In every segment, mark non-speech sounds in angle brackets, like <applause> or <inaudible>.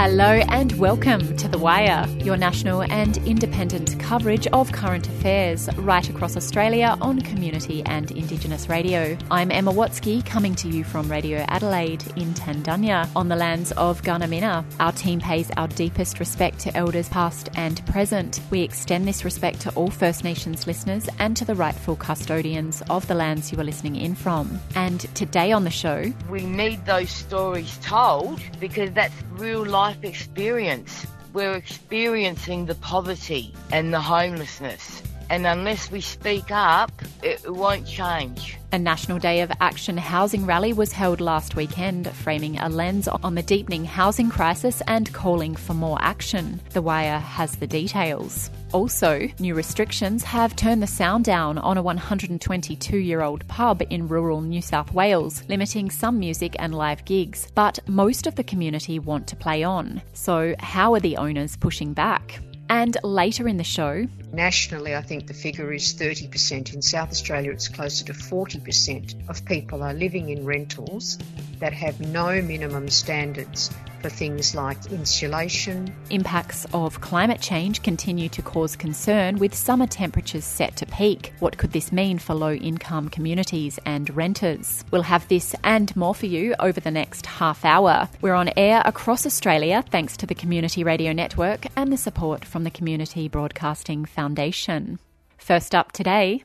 Hello and welcome The Wire, your national and independent coverage of current affairs right across Australia on community and Indigenous radio. I'm Emma Watsky coming to you from Radio Adelaide in Tandanya on the lands of Gunamina. Our team pays our deepest respect to elders past and present. We extend this respect to all First Nations listeners and to the rightful custodians of the lands you are listening in from. And today on the show, we need those stories told because that's real life experience. We're experiencing the poverty and the homelessness. And unless we speak up, it won't change. A National Day of Action housing rally was held last weekend, framing a lens on the deepening housing crisis and calling for more action. The Wire has the details. Also, new restrictions have turned the sound down on a 122 year old pub in rural New South Wales, limiting some music and live gigs. But most of the community want to play on. So, how are the owners pushing back? And later in the show, nationally, I think the figure is 30%. In South Australia, it's closer to 40% of people are living in rentals that have no minimum standards for things like insulation. Impacts of climate change continue to cause concern with summer temperatures set to peak. What could this mean for low income communities and renters? We'll have this and more for you over the next half hour. We're on air across Australia thanks to the Community Radio Network and the support from the Community Broadcasting Foundation. First up today,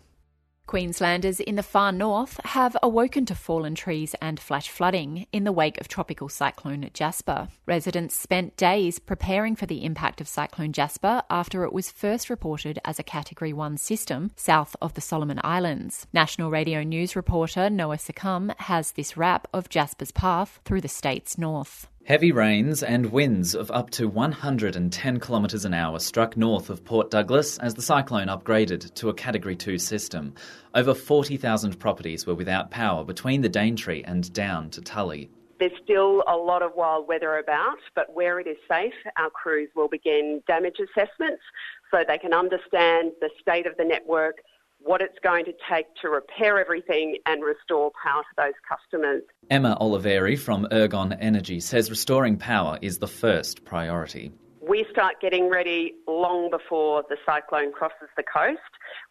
Queenslanders in the far north have awoken to fallen trees and flash flooding in the wake of tropical cyclone Jasper. Residents spent days preparing for the impact of Cyclone Jasper after it was first reported as a Category 1 system south of the Solomon Islands. National Radio News reporter Noah Succumb has this wrap of Jasper's path through the state's north. Heavy rains and winds of up to 110 kilometres an hour struck north of Port Douglas as the cyclone upgraded to a Category 2 system. Over 40,000 properties were without power between the Daintree and down to Tully. There's still a lot of wild weather about, but where it is safe, our crews will begin damage assessments so they can understand the state of the network, what it's going to take to repair everything and restore power to those customers. Emma Oliveri from Ergon Energy says restoring power is the first priority. We start getting ready long before the cyclone crosses the coast.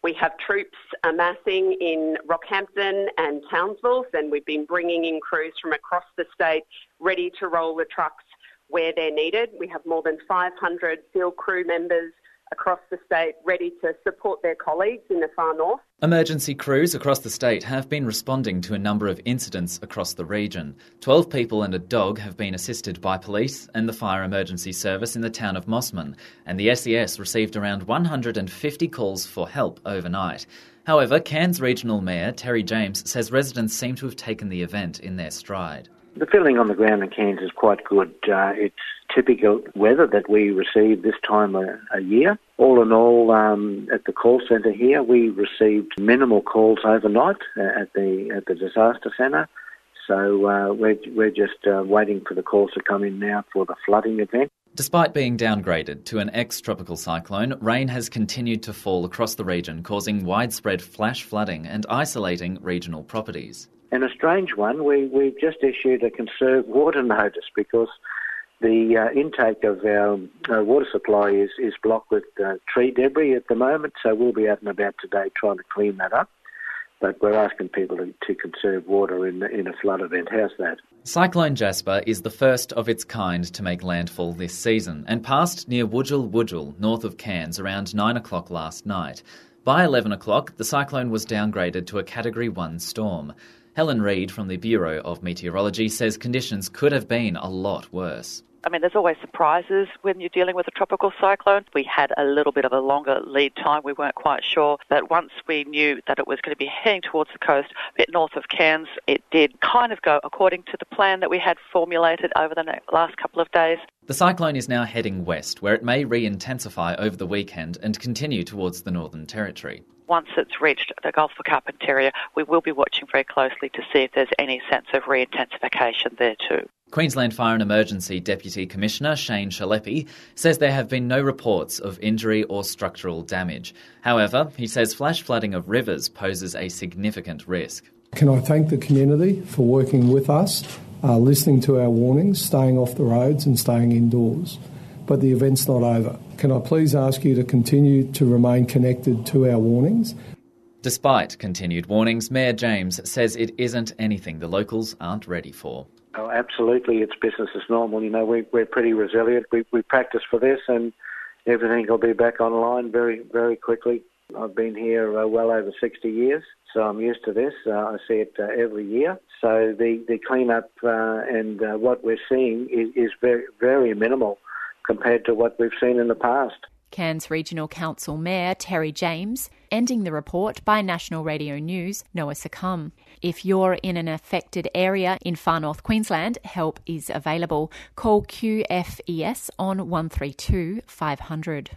We have troops amassing in Rockhampton and Townsville, and we've been bringing in crews from across the state ready to roll the trucks where they're needed. We have more than 500 field crew members across the state ready to support their colleagues in the far north. Emergency crews across the state have been responding to a number of incidents across the region. Twelve people and a dog have been assisted by police and the fire emergency service in the town of Mossman, and the SES received around 150 calls for help overnight. However, Cairns Regional Mayor Terry James says residents seem to have taken the event in their stride. The feeling on the ground in Cairns is quite good. Uh, it's typical weather that we receive this time a, a year. All in all, um, at the call centre here, we received minimal calls overnight uh, at the at the disaster centre. So uh, we're we're just uh, waiting for the calls to come in now for the flooding event. Despite being downgraded to an ex tropical cyclone, rain has continued to fall across the region, causing widespread flash flooding and isolating regional properties. And a strange one, we, we've just issued a conserve water <laughs> notice because the uh, intake of our uh, water supply is, is blocked with uh, tree debris at the moment, so we'll be out and about today trying to clean that up. But we're asking people to, to conserve water in, in a flood event. How's that? Cyclone Jasper is the first of its kind to make landfall this season and passed near Wujal Wujal, north of Cairns, around 9 o'clock last night. By 11 o'clock, the cyclone was downgraded to a Category 1 storm. Helen Reid from the Bureau of Meteorology says conditions could have been a lot worse. I mean, there's always surprises when you're dealing with a tropical cyclone. We had a little bit of a longer lead time. We weren't quite sure. But once we knew that it was going to be heading towards the coast, a bit north of Cairns, it did kind of go according to the plan that we had formulated over the last couple of days. The cyclone is now heading west, where it may re intensify over the weekend and continue towards the Northern Territory once it's reached the Gulf of Carpentaria, we will be watching very closely to see if there's any sense of re-intensification there too. Queensland Fire and Emergency Deputy Commissioner Shane Chelepy says there have been no reports of injury or structural damage. However, he says flash flooding of rivers poses a significant risk. Can I thank the community for working with us uh, listening to our warnings, staying off the roads and staying indoors. But the event's not over. Can I please ask you to continue to remain connected to our warnings? Despite continued warnings, Mayor James says it isn't anything the locals aren't ready for. Oh, absolutely, it's business as normal. You know, we, we're pretty resilient. We, we practice for this, and everything will be back online very, very quickly. I've been here uh, well over 60 years, so I'm used to this. Uh, I see it uh, every year. So the, the cleanup uh, and uh, what we're seeing is, is very, very minimal compared to what we've seen in the past. Cairns Regional Council Mayor Terry James, ending the report by National Radio News, Noah Succumb. If you're in an affected area in far north Queensland, help is available. Call QFES on 132 500.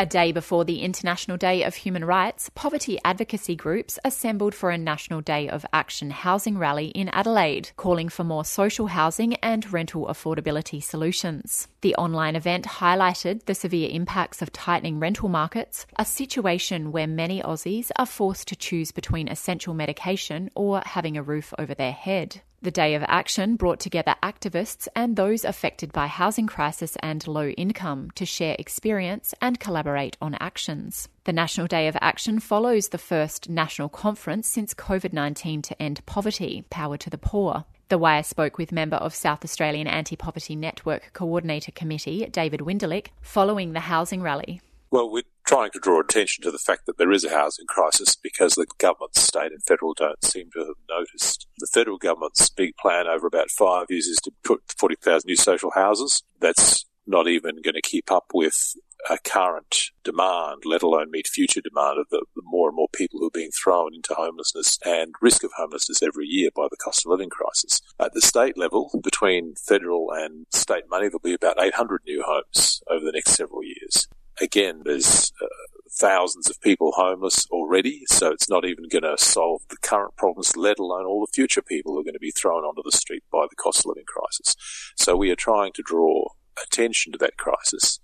A day before the International Day of Human Rights, poverty advocacy groups assembled for a National Day of Action housing rally in Adelaide, calling for more social housing and rental affordability solutions. The online event highlighted the severe impacts of tightening rental markets, a situation where many Aussies are forced to choose between essential medication or having a roof over their head. The Day of Action brought together activists and those affected by housing crisis and low income to share experience and collaborate on actions. The National Day of Action follows the first national conference since COVID 19 to end poverty, Power to the Poor. The Wire spoke with member of South Australian Anti Poverty Network Coordinator Committee, David Winderlich, following the housing rally. Well, we're trying to draw attention to the fact that there is a housing crisis because the government, state and federal, don't seem to have noticed. The federal government's big plan over about five years is to put 40,000 new social houses. That's not even going to keep up with current demand, let alone meet future demand of the, the, more and more people who are being thrown into homelessness and risk of homelessness every year by the cost of living crisis. At the state level, between federal and state money, there'll be about 800 new homes over the next several years again, there's uh, thousands of people homeless already, so it's not even going to solve the current problems, let alone all the future people who are going to be thrown onto the street by the cost of living crisis. So we are trying to draw attention to that crisis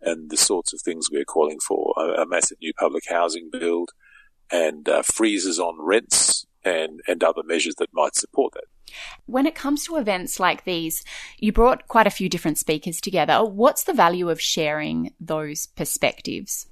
and the sorts of things we are calling for a, a massive new public housing build and uh, freezes on rents and, and other measures that might support that. When it comes to events like these, you brought quite a few different speakers together. What's the value of sharing those perspectives?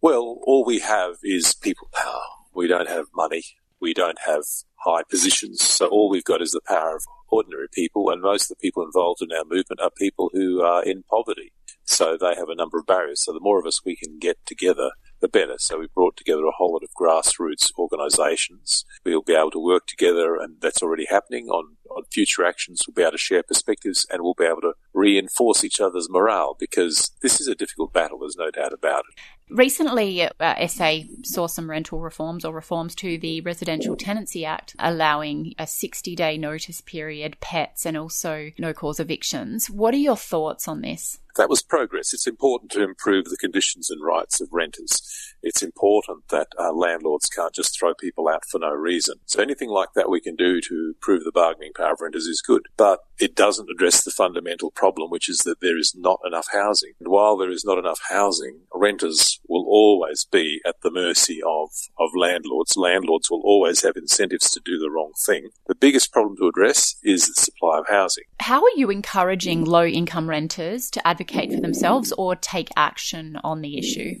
Well, all we have is people power. We don't have money. We don't have high positions. So all we've got is the power of ordinary people. And most of the people involved in our movement are people who are in poverty. So they have a number of barriers. So the more of us we can get together the better. So we brought together a whole lot of grassroots organisations. We'll be able to work together, and that's already happening on, on future actions. We'll be able to share perspectives and we'll be able to reinforce each other's morale because this is a difficult battle, there's no doubt about it. Recently, uh, SA saw some rental reforms or reforms to the Residential Tenancy Act, allowing a 60 day notice period, pets, and also no cause evictions. What are your thoughts on this? That was progress. It's important to improve the conditions and rights of renters. It's important that uh, landlords can't just throw people out for no reason. So anything like that we can do to prove the bargaining power of renters is good. But it doesn't address the fundamental problem, which is that there is not enough housing. And while there is not enough housing, renters will always be at the mercy of, of landlords. Landlords will always have incentives to do the wrong thing. The biggest problem to address is the supply of housing. How are you encouraging low income renters to advocate for themselves or take action on the issue?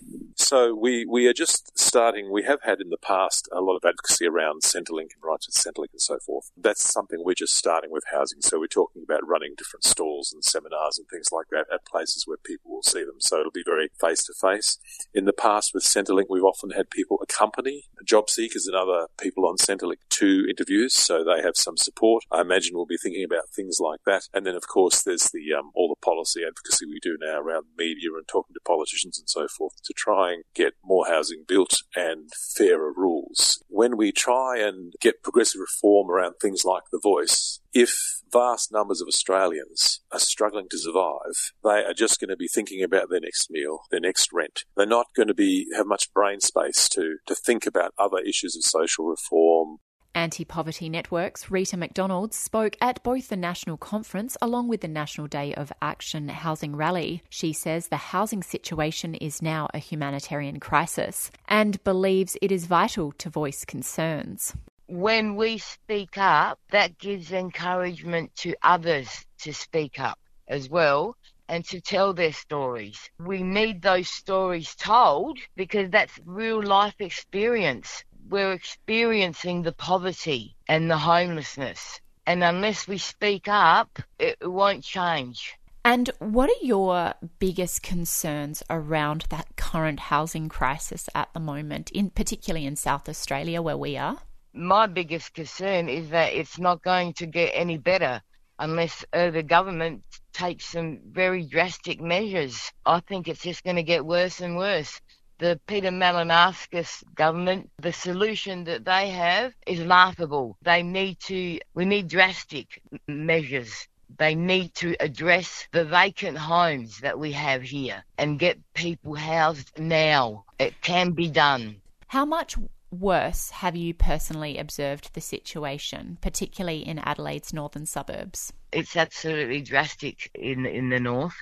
So we, we are just starting, we have had in the past a lot of advocacy around Centrelink and rights with Centrelink and so forth. That's something we're just starting with housing. So we're talking about running different stalls and seminars and things like that at places where people will see them. So it'll be very face to face. In the past with Centrelink, we've often had people accompany job seekers and other people on Centrelink to interviews. So they have some support. I imagine we'll be thinking about things like that. And then of course there's the, um, all the policy advocacy we do now around media and talking to politicians and so forth to try and get more housing built and fairer rules. When we try and get progressive reform around things like the voice, if vast numbers of Australians are struggling to survive, they are just going to be thinking about their next meal, their next rent. They're not going to be have much brain space to to think about other issues of social reform, Anti Poverty Network's Rita McDonald spoke at both the National Conference along with the National Day of Action housing rally. She says the housing situation is now a humanitarian crisis and believes it is vital to voice concerns. When we speak up, that gives encouragement to others to speak up as well and to tell their stories. We need those stories told because that's real life experience. We're experiencing the poverty and the homelessness. And unless we speak up, it won't change. And what are your biggest concerns around that current housing crisis at the moment, in particularly in South Australia where we are? My biggest concern is that it's not going to get any better unless uh, the government takes some very drastic measures. I think it's just going to get worse and worse. The Peter Malinauskas government, the solution that they have is laughable. They need to, we need drastic measures. They need to address the vacant homes that we have here and get people housed now. It can be done. How much worse have you personally observed the situation, particularly in Adelaide's northern suburbs? It's absolutely drastic in in the north.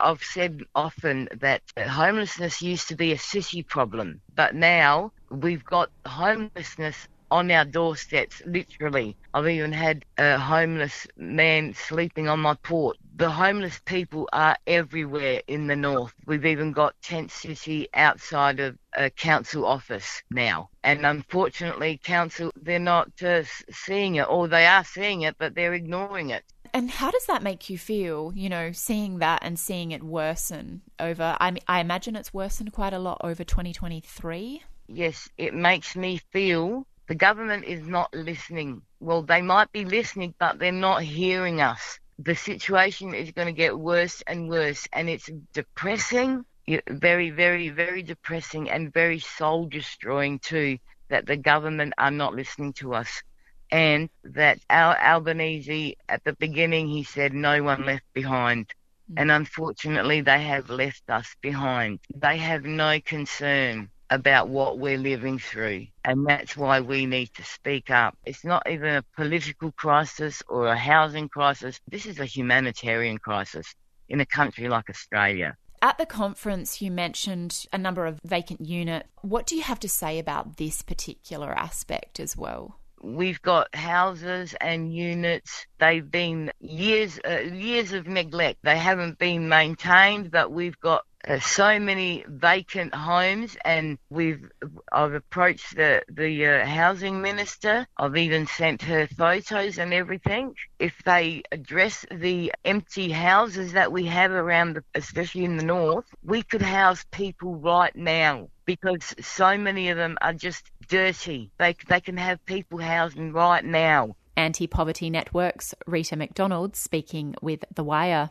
I've said often that homelessness used to be a city problem, but now we've got homelessness on our doorsteps, literally. I've even had a homeless man sleeping on my porch. The homeless people are everywhere in the north. We've even got Tent City outside of a council office now. And unfortunately, council, they're not uh, seeing it, or they are seeing it, but they're ignoring it. And how does that make you feel, you know, seeing that and seeing it worsen over, I, I imagine it's worsened quite a lot over 2023? Yes, it makes me feel the government is not listening. Well, they might be listening, but they're not hearing us. The situation is going to get worse and worse, and it's depressing, very, very, very depressing, and very soul destroying too that the government are not listening to us. And that our Albanese, at the beginning, he said, no one left behind. Mm. And unfortunately, they have left us behind. They have no concern about what we're living through. And that's why we need to speak up. It's not even a political crisis or a housing crisis. This is a humanitarian crisis in a country like Australia. At the conference, you mentioned a number of vacant units. What do you have to say about this particular aspect as well? We've got houses and units. They've been years, uh, years of neglect. They haven't been maintained, but we've got uh, so many vacant homes, and we've I've approached the the uh, housing minister. I've even sent her photos and everything. If they address the empty houses that we have around, the, especially in the north, we could house people right now because so many of them are just dirty. They they can have people housing right now. Anti Poverty Network's Rita McDonald speaking with The Wire.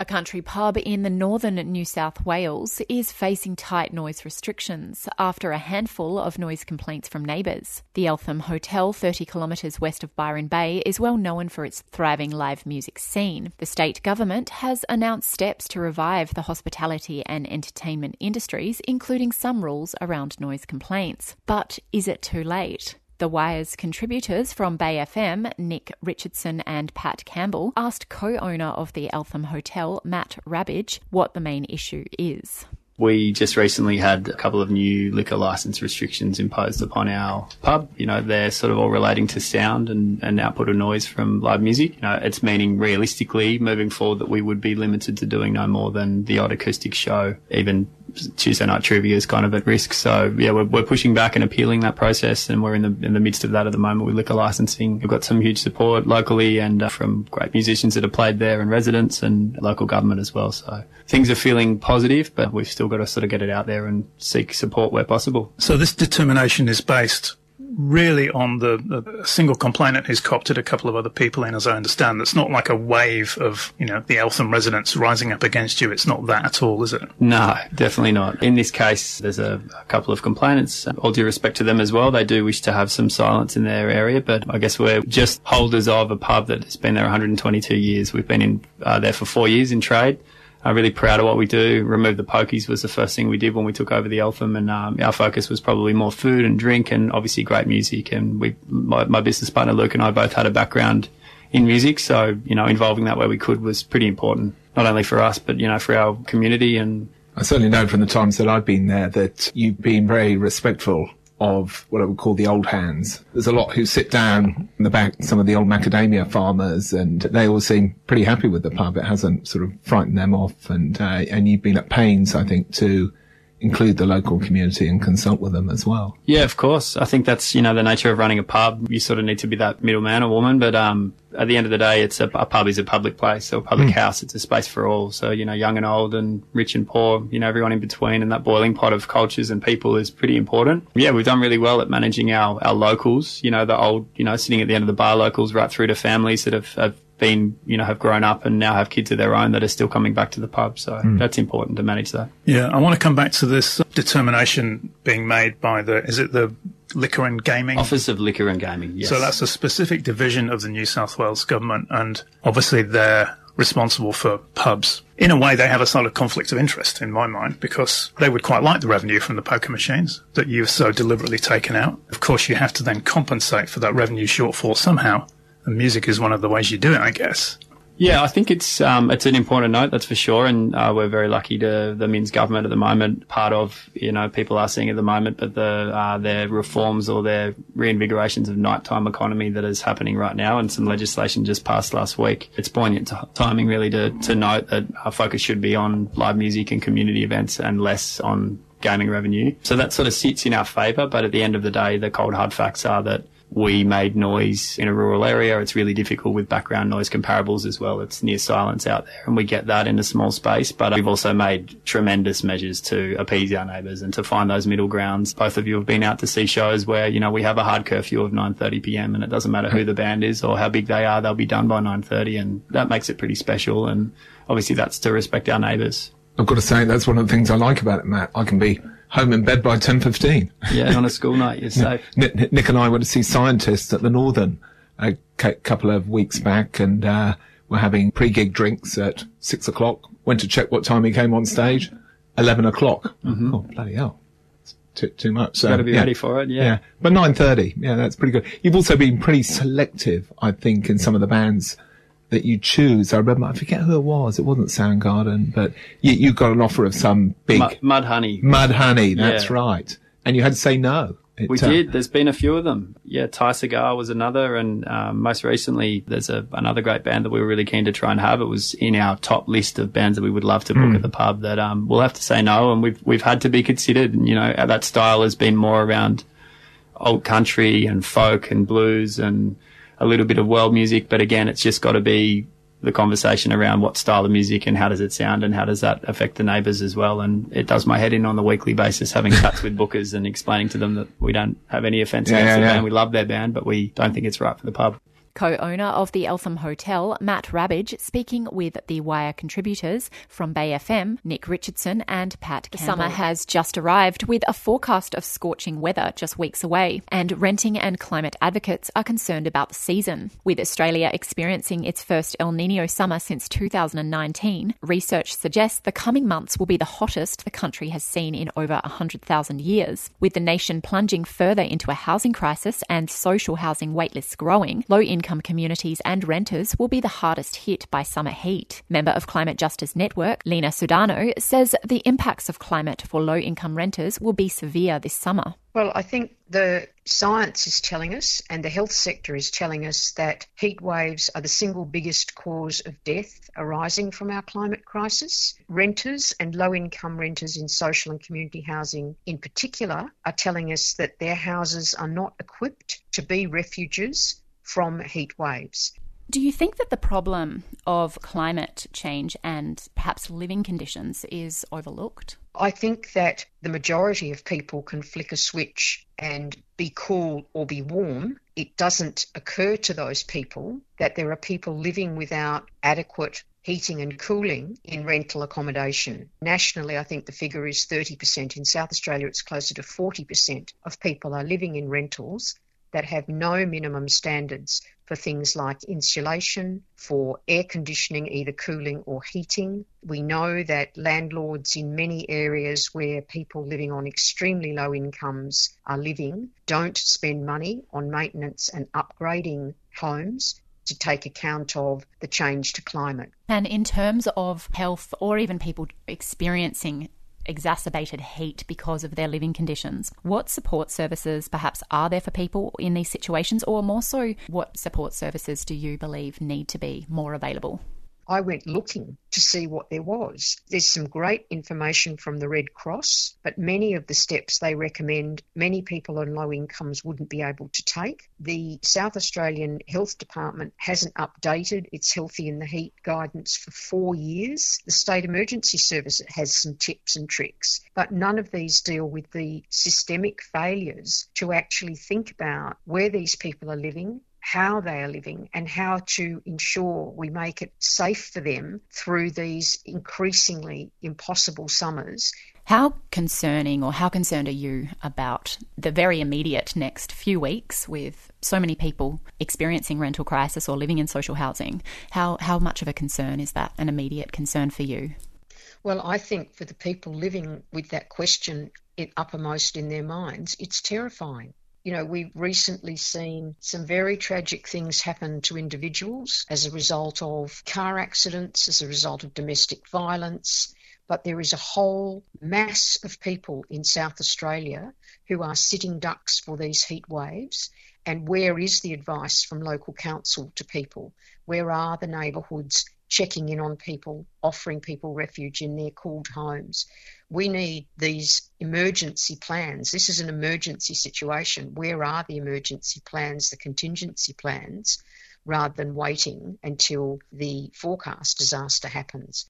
A country pub in the northern New South Wales is facing tight noise restrictions after a handful of noise complaints from neighbours. The Eltham Hotel, 30 kilometres west of Byron Bay, is well known for its thriving live music scene. The state government has announced steps to revive the hospitality and entertainment industries, including some rules around noise complaints. But is it too late? The Wire's contributors from Bay FM, Nick Richardson and Pat Campbell, asked co owner of the Eltham Hotel, Matt Rabbage, what the main issue is. We just recently had a couple of new liquor license restrictions imposed upon our pub. You know, they're sort of all relating to sound and, and output of noise from live music. You know, it's meaning realistically moving forward that we would be limited to doing no more than the odd acoustic show, even Tuesday night trivia is kind of at risk. So yeah, we're, we're pushing back and appealing that process, and we're in the in the midst of that at the moment with liquor licensing. We've got some huge support locally and uh, from great musicians that have played there and residents and local government as well. So things are feeling positive, but we've still got to sort of get it out there and seek support where possible. So this determination is based really on the, the, single complainant who's copped it, a couple of other people in, as I understand. It's not like a wave of, you know, the Eltham residents rising up against you. It's not that at all, is it? No, definitely not. In this case, there's a, a couple of complainants. All due respect to them as well. They do wish to have some silence in their area, but I guess we're just holders of a pub that has been there 122 years. We've been in uh, there for four years in trade. I'm really proud of what we do. Remove the pokies was the first thing we did when we took over the Eltham, and um, our focus was probably more food and drink, and obviously great music. And we, my, my business partner Luke and I both had a background in music, so you know, involving that where we could was pretty important, not only for us but you know for our community and. I certainly know from the times that I've been there that you've been very respectful of what I would call the old hands. There's a lot who sit down in the back, some of the old macadamia farmers, and they all seem pretty happy with the pub. It hasn't sort of frightened them off, and uh, and you've been at pains, I think, to include the local community and consult with them as well. Yeah, of course. I think that's you know the nature of running a pub. You sort of need to be that middleman or woman, but um, at the end of the day, it's a, a pub is a public place or a public mm. house. It's a space for all. So you know, young and old, and rich and poor. You know, everyone in between, and that boiling pot of cultures and people is pretty important. Yeah, we've done really well at managing our our locals. You know, the old you know sitting at the end of the bar locals, right through to families that have, have been, you know, have grown up and now have kids of their own that are still coming back to the pub. So mm. that's important to manage that. Yeah, I want to come back to this determination being made by the, is it the Liquor and Gaming? Office of Liquor and Gaming, yes. So that's a specific division of the New South Wales government and obviously they're responsible for pubs. In a way, they have a sort of conflict of interest in my mind because they would quite like the revenue from the poker machines that you've so deliberately taken out. Of course, you have to then compensate for that revenue shortfall somehow music is one of the ways you do it, I guess. Yeah, I think it's um, it's an important note, that's for sure, and uh, we're very lucky to the Minns government at the moment. Part of you know people are seeing at the moment, but the uh, their reforms or their reinvigorations of nighttime economy that is happening right now, and some legislation just passed last week. It's poignant t- timing really to to note that our focus should be on live music and community events and less on gaming revenue. So that sort of sits in our favour, but at the end of the day, the cold hard facts are that we made noise in a rural area. It's really difficult with background noise comparables as well. It's near silence out there and we get that in a small space, but we've also made tremendous measures to appease our neighbours and to find those middle grounds. Both of you have been out to see shows where, you know, we have a hard curfew of 9.30 p.m. and it doesn't matter who the band is or how big they are, they'll be done by 9.30 and that makes it pretty special. And obviously that's to respect our neighbours. I've got to say that's one of the things I like about it, Matt. I can be home in bed by 10.15. Yeah, on a school <laughs> night, you're safe. Nick, Nick, and I went to see scientists at the Northern a couple of weeks back and, uh, we're having pre-gig drinks at six o'clock. Went to check what time he came on stage. 11 o'clock. Mm-hmm. Oh, bloody hell. Too, too much. So, Got to be yeah. ready for it, yeah. yeah. But 9.30, yeah, that's pretty good. You've also been pretty selective, I think, in some of the bands that you choose. I remember, I forget who it was. It wasn't Soundgarden, but you, you got an offer of some big Mud, Mudhoney. Mud Honey, that's yeah. right. And you had to say no. It, we uh, did. There's been a few of them. Yeah, Ty Segall was another, and um, most recently, there's a, another great band that we were really keen to try and have. It was in our top list of bands that we would love to book mm. at the pub. That um, we'll have to say no, and we've we've had to be considered. And, you know, that style has been more around old country and folk and blues and a little bit of world music, but again, it's just got to be the conversation around what style of music and how does it sound and how does that affect the neighbours as well. And it does my head in on the weekly basis, having chats with bookers and explaining to them that we don't have any offence yeah, against yeah, the yeah. band. We love their band, but we don't think it's right for the pub co owner of the Eltham Hotel, Matt Rabbage, speaking with the Wire contributors from Bay FM, Nick Richardson and Pat Campbell. Summer has just arrived with a forecast of scorching weather just weeks away, and renting and climate advocates are concerned about the season. With Australia experiencing its first El Nino summer since 2019, research suggests the coming months will be the hottest the country has seen in over 100,000 years. With the nation plunging further into a housing crisis and social housing waitlists growing, low income income communities and renters will be the hardest hit by summer heat. Member of Climate Justice Network, Lena Sudano, says the impacts of climate for low income renters will be severe this summer. Well, I think the science is telling us and the health sector is telling us that heat waves are the single biggest cause of death arising from our climate crisis. Renters and low income renters in social and community housing in particular are telling us that their houses are not equipped to be refuges from heat waves. Do you think that the problem of climate change and perhaps living conditions is overlooked? I think that the majority of people can flick a switch and be cool or be warm. It doesn't occur to those people that there are people living without adequate heating and cooling in rental accommodation. Nationally, I think the figure is 30%. In South Australia, it's closer to 40% of people are living in rentals that have no minimum standards for things like insulation, for air conditioning, either cooling or heating. We know that landlords in many areas where people living on extremely low incomes are living don't spend money on maintenance and upgrading homes to take account of the change to climate. And in terms of health or even people experiencing exacerbated heat because of their living conditions. What support services perhaps are there for people in these situations, or more so, what support services do you believe need to be more available? I went looking to see what there was. There's some great information from the Red Cross, but many of the steps they recommend, many people on low incomes wouldn't be able to take. The South Australian Health Department hasn't updated its Healthy in the Heat guidance for four years. The State Emergency Service has some tips and tricks, but none of these deal with the systemic failures to actually think about where these people are living, how they are living and how to ensure we make it safe for them through these increasingly impossible summers. How concerning or how concerned are you about the very immediate next few weeks with so many people experiencing rental crisis or living in social housing? How, how much of a concern is that, an immediate concern for you? Well, I think for the people living with that question uppermost in their minds, it's terrifying. You know, we've recently seen some very tragic things happen to individuals as a result of car accidents, as a result of domestic violence. But there is a whole mass of people in South Australia who are sitting ducks for these heat waves. And where is the advice from local council to people? Where are the neighbourhoods checking in on people, offering people refuge in their cooled homes. We need these emergency plans. This is an emergency situation. Where are the emergency plans, the contingency plans, rather than waiting until the forecast disaster happens?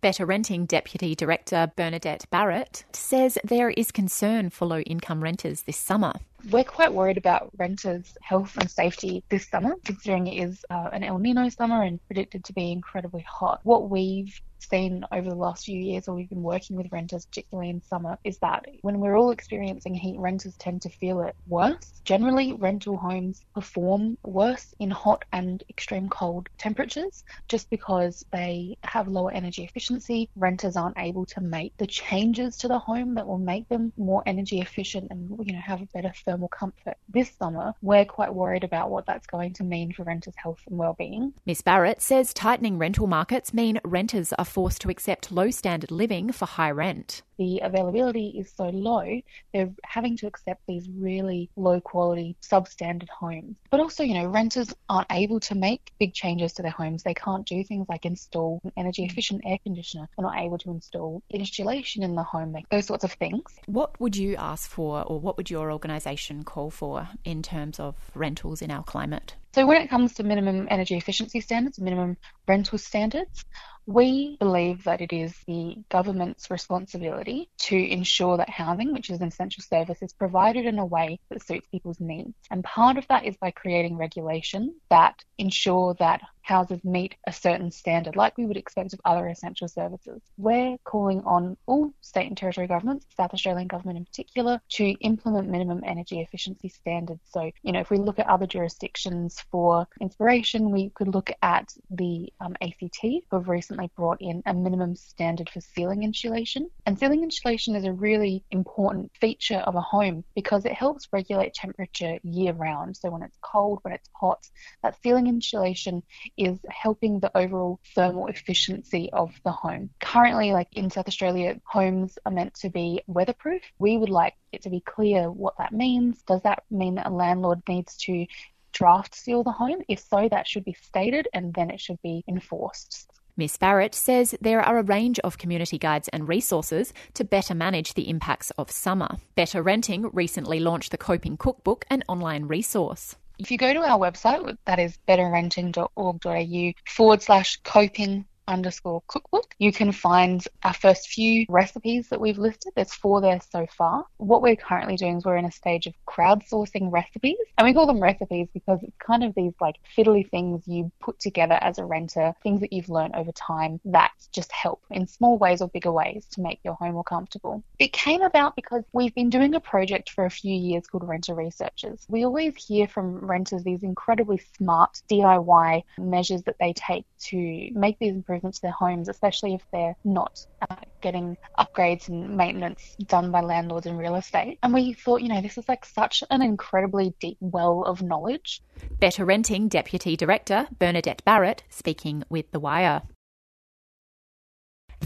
Better Renting Deputy Director Bernadette Barrett says there is concern for low income renters this summer. We're quite worried about renters' health and safety this summer, considering it is uh, an El Nino summer and predicted to be incredibly hot. What we've seen over the last few years, or we've been working with renters, particularly in summer, is that when we're all experiencing heat, renters tend to feel it worse. Generally, rental homes perform worse in hot and extreme cold temperatures just because they have lower energy efficiency. Renters aren't able to make the changes to the home that will make them more energy efficient and you know have a better thermal comfort. This summer, we're quite worried about what that's going to mean for renters' health and well-being. Miss Barrett says tightening rental markets mean renters are forced to accept low standard living for high rent the availability is so low, they're having to accept these really low quality, substandard homes. But also, you know, renters aren't able to make big changes to their homes. They can't do things like install an energy mm. efficient air conditioner. They're not able to install insulation in the home, those sorts of things. What would you ask for, or what would your organisation call for in terms of rentals in our climate? So, when it comes to minimum energy efficiency standards, minimum rental standards, we believe that it is the government's responsibility to ensure that housing, which is an essential service, is provided in a way that suits people's needs. And part of that is by creating regulations that ensure that houses meet a certain standard, like we would expect of other essential services. We're calling on all state and territory governments, South Australian government in particular, to implement minimum energy efficiency standards. So, you know, if we look at other jurisdictions for inspiration, we could look at the um, ACT, who have recently brought in a minimum standard for ceiling insulation. And ceiling insulation is a really important feature of a home because it helps regulate temperature year round. So when it's cold, when it's hot, that ceiling insulation is helping the overall thermal efficiency of the home. Currently, like in South Australia, homes are meant to be weatherproof. We would like it to be clear what that means. Does that mean that a landlord needs to draft seal the home? If so, that should be stated and then it should be enforced. Miss Barrett says there are a range of community guides and resources to better manage the impacts of summer. Better Renting recently launched the Coping Cookbook, an online resource. If you go to our website, that is betterrenting.org.au forward slash coping underscore cookbook. You can find our first few recipes that we've listed. There's four there so far. What we're currently doing is we're in a stage of crowdsourcing recipes. And we call them recipes because it's kind of these like fiddly things you put together as a renter, things that you've learned over time that just help in small ways or bigger ways to make your home more comfortable. It came about because we've been doing a project for a few years called Renter Researchers. We always hear from renters these incredibly smart DIY measures that they take to make these improvements to their homes, especially if they're not uh, getting upgrades and maintenance done by landlords and real estate. And we thought, you know, this is like such an incredibly deep well of knowledge. Better Renting Deputy Director Bernadette Barrett speaking with The Wire.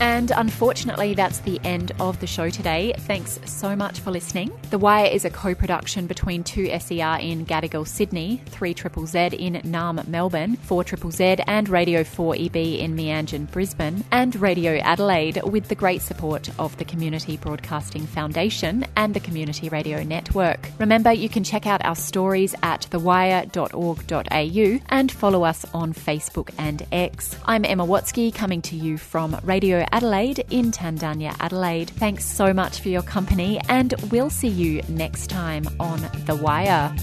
And unfortunately, that's the end of the show today. Thanks so much for listening. The Wire is a co production between 2SER in Gadigal, Sydney, 3 Triple Z in Naarm, Melbourne, 4 Triple Z and Radio 4EB in Meanjin, Brisbane, and Radio Adelaide with the great support of the Community Broadcasting Foundation and the Community Radio Network. Remember, you can check out our stories at thewire.org.au and follow us on Facebook and X. I'm Emma Watsky coming to you from Radio Adelaide in Tandanya, Adelaide. Thanks so much for your company, and we'll see you next time on The Wire.